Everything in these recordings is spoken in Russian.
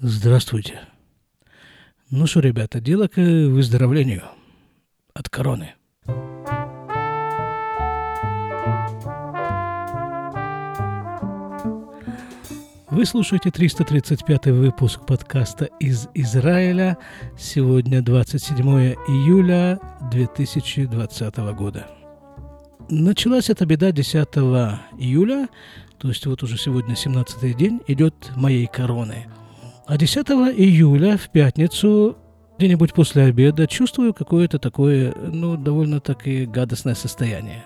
Здравствуйте. Ну что, ребята, дело к выздоровлению от короны. Вы слушаете 335 выпуск подкаста из Израиля. Сегодня 27 июля 2020 года. Началась эта беда 10 июля, то есть вот уже сегодня 17 день идет моей короны. А 10 июля в пятницу где-нибудь после обеда чувствую какое-то такое, ну, довольно-таки гадостное состояние.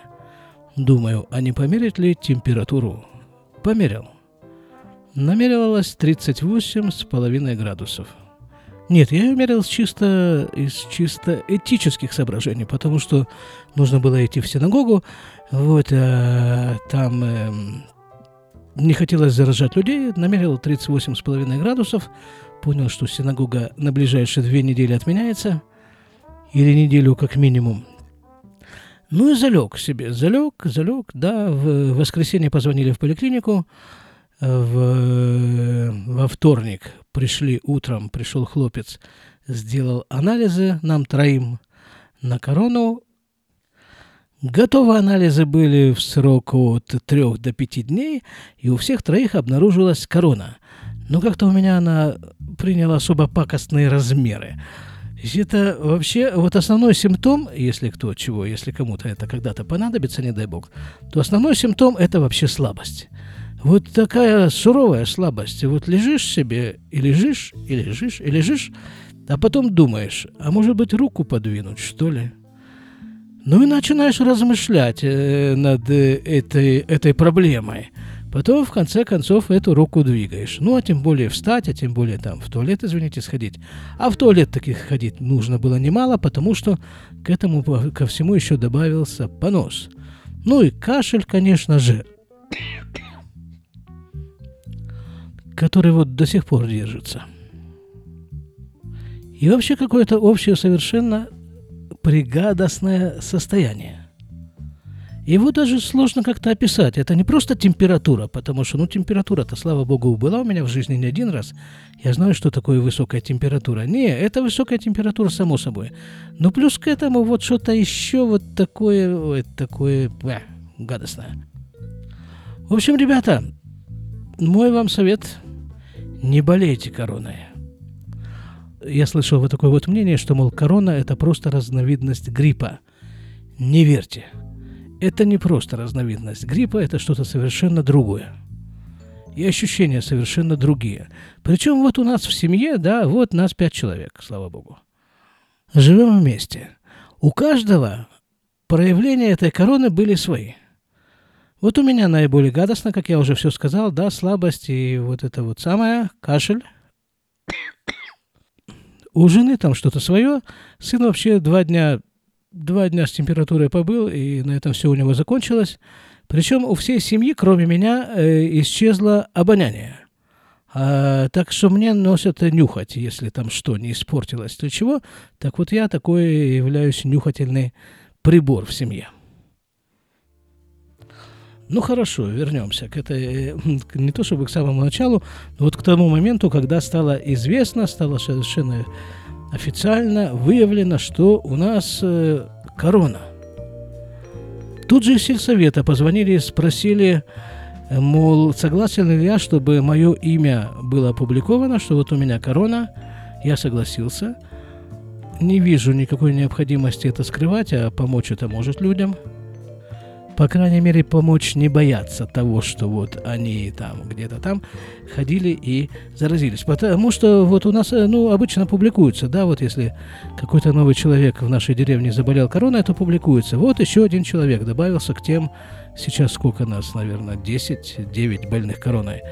Думаю, а не померить ли температуру? Померил. Намерилась 38 с половиной градусов. Нет, я ее мерил чисто из чисто этических соображений, потому что нужно было идти в синагогу, вот, а, там э, не хотелось заражать людей, намерил 38,5 градусов, понял, что синагога на ближайшие две недели отменяется, или неделю как минимум. Ну и залег себе, залег, залег, да, в воскресенье позвонили в поликлинику, в, во вторник пришли утром, пришел хлопец, сделал анализы нам троим на корону. Готовы анализы были в срок от трех до пяти дней, и у всех троих обнаружилась корона. Но как-то у меня она приняла особо пакостные размеры. Это вообще вот основной симптом, если кто чего, если кому-то это когда-то понадобится, не дай бог, то основной симптом это вообще слабость. Вот такая суровая слабость. Вот лежишь себе, и лежишь, и лежишь, и лежишь, а потом думаешь, а может быть руку подвинуть, что ли? Ну и начинаешь размышлять э, над э, этой, этой проблемой. Потом, в конце концов, эту руку двигаешь. Ну, а тем более встать, а тем более там в туалет, извините, сходить. А в туалет таких ходить нужно было немало, потому что к этому ко всему еще добавился понос. Ну и кашель, конечно же который вот до сих пор держится. И вообще какое-то общее совершенно пригадостное состояние. Его даже сложно как-то описать. Это не просто температура, потому что, ну, температура-то, слава богу, была у меня в жизни не один раз. Я знаю, что такое высокая температура. Не, это высокая температура, само собой. Но плюс к этому вот что-то еще вот такое, вот такое, э, гадостное. В общем, ребята, мой вам совет не болейте короной. Я слышал вот такое вот мнение, что, мол, корона – это просто разновидность гриппа. Не верьте. Это не просто разновидность гриппа, это что-то совершенно другое. И ощущения совершенно другие. Причем вот у нас в семье, да, вот нас пять человек, слава богу. Живем вместе. У каждого проявления этой короны были свои – вот у меня наиболее гадостно, как я уже все сказал, да, слабость и вот это вот самое, кашель. У жены там что-то свое. Сын вообще два дня, два дня с температурой побыл, и на этом все у него закончилось. Причем у всей семьи, кроме меня, э, исчезло обоняние. А, так что мне носят нюхать, если там что, не испортилось, то чего. Так вот я такой являюсь нюхательный прибор в семье. Ну хорошо, вернемся к этой, не то чтобы к самому началу, но вот к тому моменту, когда стало известно, стало совершенно официально выявлено, что у нас э, корона. Тут же из сельсовета позвонили и спросили, э, мол, согласен ли я, чтобы мое имя было опубликовано, что вот у меня корона. Я согласился. Не вижу никакой необходимости это скрывать, а помочь это может людям – по крайней мере, помочь не бояться того, что вот они там где-то там ходили и заразились. Потому что вот у нас, э, ну, обычно публикуется, да, вот если какой-то новый человек в нашей деревне заболел короной, это публикуется. Вот еще один человек добавился к тем, сейчас сколько нас, наверное, 10-9 больных короной.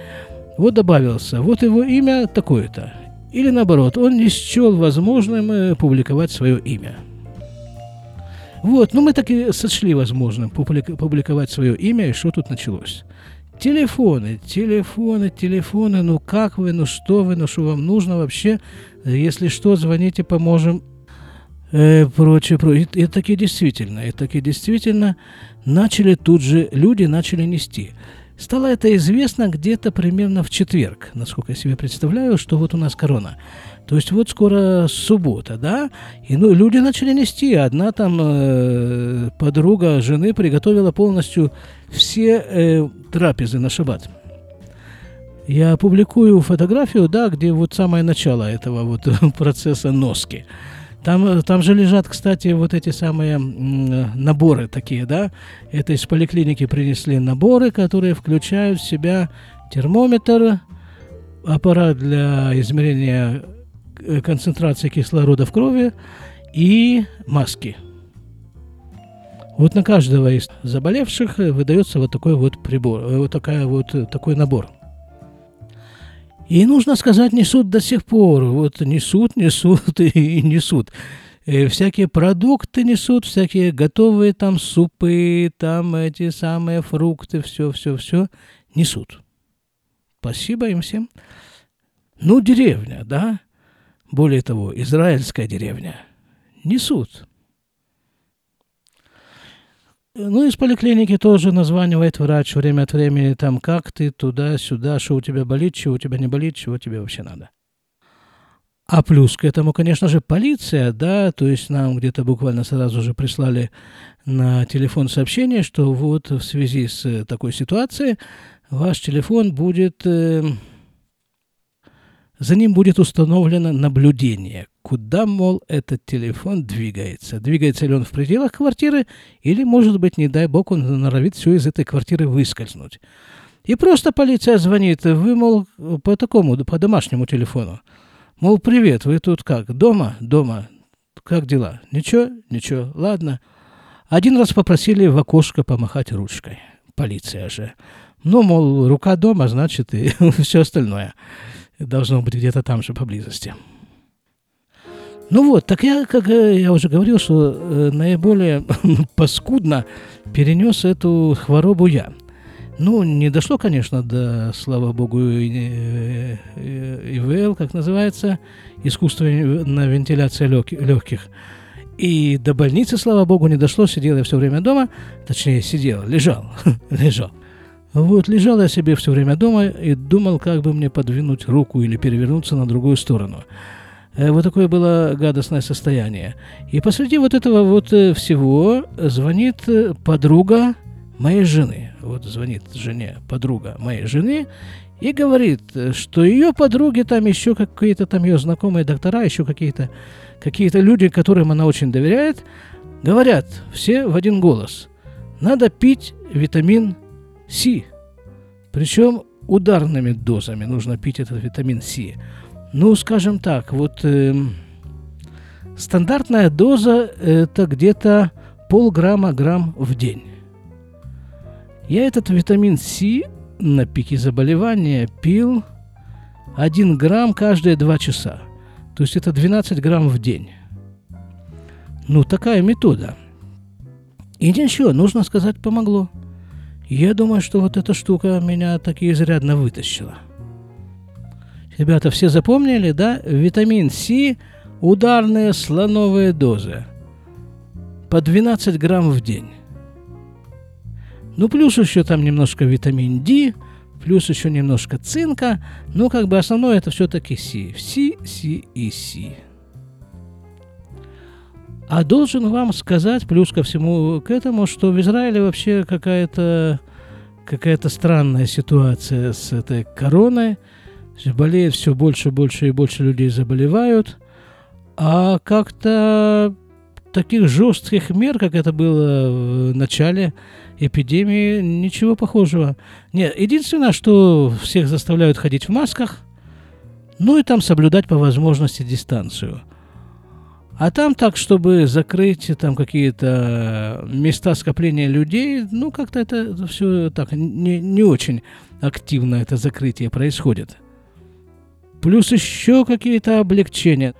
Вот добавился, вот его имя такое-то. Или наоборот, он не счел возможным э, публиковать свое имя. Вот, ну мы так и сочли возможным публиковать свое имя, и что тут началось. Телефоны, телефоны, телефоны, ну как вы, ну что вы, ну что вам нужно вообще, если что, звоните, поможем, э, прочее, прочее. И, и таки действительно, и таки действительно начали тут же, люди начали нести. Стало это известно где-то примерно в четверг, насколько я себе представляю, что вот у нас корона. То есть вот скоро суббота, да? И ну, люди начали нести. Одна там э, подруга жены приготовила полностью все э, трапезы на шаббат. Я публикую фотографию, да, где вот самое начало этого вот процесса носки. Там, там же лежат, кстати, вот эти самые наборы такие, да. Это из поликлиники принесли наборы, которые включают в себя термометр, аппарат для измерения э, концентрации кислорода в крови и маски. Вот на каждого из заболевших выдается вот такой вот прибор, э, вот такая вот э, такой набор. И нужно сказать, несут до сих пор. Вот несут, несут и несут. И всякие продукты несут, всякие готовые там супы, там эти самые фрукты, все, все, все несут. Спасибо им всем. Ну, деревня, да? Более того, израильская деревня. Несут. Ну, из поликлиники тоже названивает врач время от времени, там, как ты, туда-сюда, что у тебя болит, чего у тебя не болит, чего тебе вообще надо. А плюс к этому, конечно же, полиция, да, то есть нам где-то буквально сразу же прислали на телефон сообщение, что вот в связи с такой ситуацией ваш телефон будет... За ним будет установлено наблюдение, куда, мол, этот телефон двигается. Двигается ли он в пределах квартиры, или, может быть, не дай бог, он норовит все из этой квартиры выскользнуть. И просто полиция звонит, вы, мол, по такому, по домашнему телефону. Мол, привет, вы тут как, дома? Дома. Как дела? Ничего? Ничего. Ладно. Один раз попросили в окошко помахать ручкой. Полиция же. Ну, мол, рука дома, значит, и все остальное должно быть где-то там же поблизости. Ну вот, так я, как я уже говорил, что э, наиболее паскудно перенес эту хворобу я. Ну, не дошло, конечно, до, слава богу, ИВЛ, как называется, искусственная вентиляция легких. И до больницы, слава богу, не дошло, сидел я все время дома, точнее, сидел, лежал, лежал. Вот, лежал я себе все время дома и думал, как бы мне подвинуть руку или перевернуться на другую сторону. Э, вот такое было гадостное состояние. И посреди вот этого вот э, всего звонит э, подруга моей жены. Вот звонит жене подруга моей жены и говорит, что ее подруги там еще какие-то там ее знакомые доктора, еще какие-то какие-то люди, которым она очень доверяет, говорят все в один голос. Надо пить витамин С. Причем ударными дозами нужно пить этот витамин С. Ну, скажем так, вот э, стандартная доза это где-то полграмма-грамм в день. Я этот витамин С на пике заболевания пил 1 грамм каждые 2 часа. То есть это 12 грамм в день. Ну, такая метода. И ничего, нужно сказать, помогло. Я думаю, что вот эта штука меня так и изрядно вытащила. Ребята, все запомнили, да? Витамин С, ударные слоновые дозы. По 12 грамм в день. Ну, плюс еще там немножко витамин D, плюс еще немножко цинка. Ну, как бы основное это все-таки С. С, С и С. А должен вам сказать, плюс ко всему к этому, что в Израиле вообще какая-то какая-то странная ситуация с этой короной. Болеет все больше, и больше и больше людей заболевают. А как-то таких жестких мер, как это было в начале эпидемии, ничего похожего. Нет, единственное, что всех заставляют ходить в масках, ну и там соблюдать по возможности дистанцию. А там так, чтобы закрыть там какие-то места скопления людей, ну как-то это все так не, не очень активно это закрытие происходит. Плюс еще какие-то облегчения.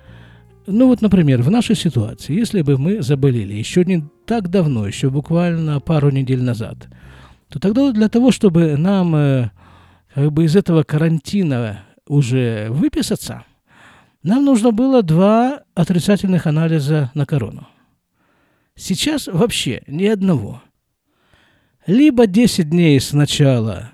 Ну вот, например, в нашей ситуации, если бы мы заболели еще не так давно, еще буквально пару недель назад, то тогда для того, чтобы нам э, как бы из этого карантина уже выписаться – нам нужно было два отрицательных анализа на корону. Сейчас вообще ни одного. Либо 10 дней сначала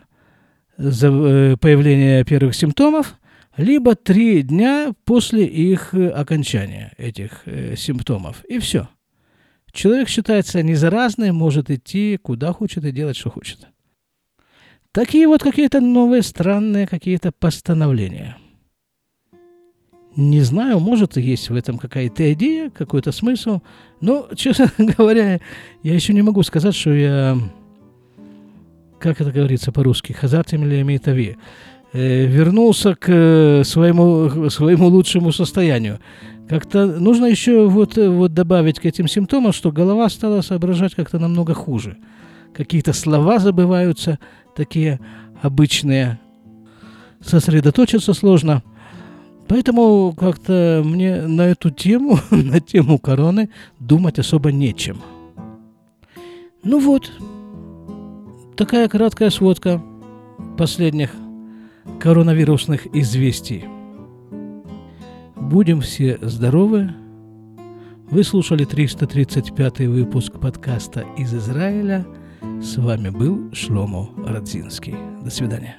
э, появления первых симптомов, либо три дня после их э, окончания, этих э, симптомов. И все. Человек считается незаразным, может идти куда хочет и делать, что хочет. Такие вот какие-то новые странные какие-то постановления. Не знаю, может, есть в этом какая-то идея, какой-то смысл. Но, честно говоря, я еще не могу сказать, что я, как это говорится по-русски, хазартем или мейтави, э, вернулся к э, своему, своему лучшему состоянию. Как-то нужно еще вот, вот добавить к этим симптомам, что голова стала соображать как-то намного хуже. Какие-то слова забываются, такие обычные. Сосредоточиться сложно. Поэтому как-то мне на эту тему, на тему короны, думать особо нечем. Ну вот, такая краткая сводка последних коронавирусных известий. Будем все здоровы. Вы слушали 335 выпуск подкаста из Израиля. С вами был Шломо Радзинский. До свидания.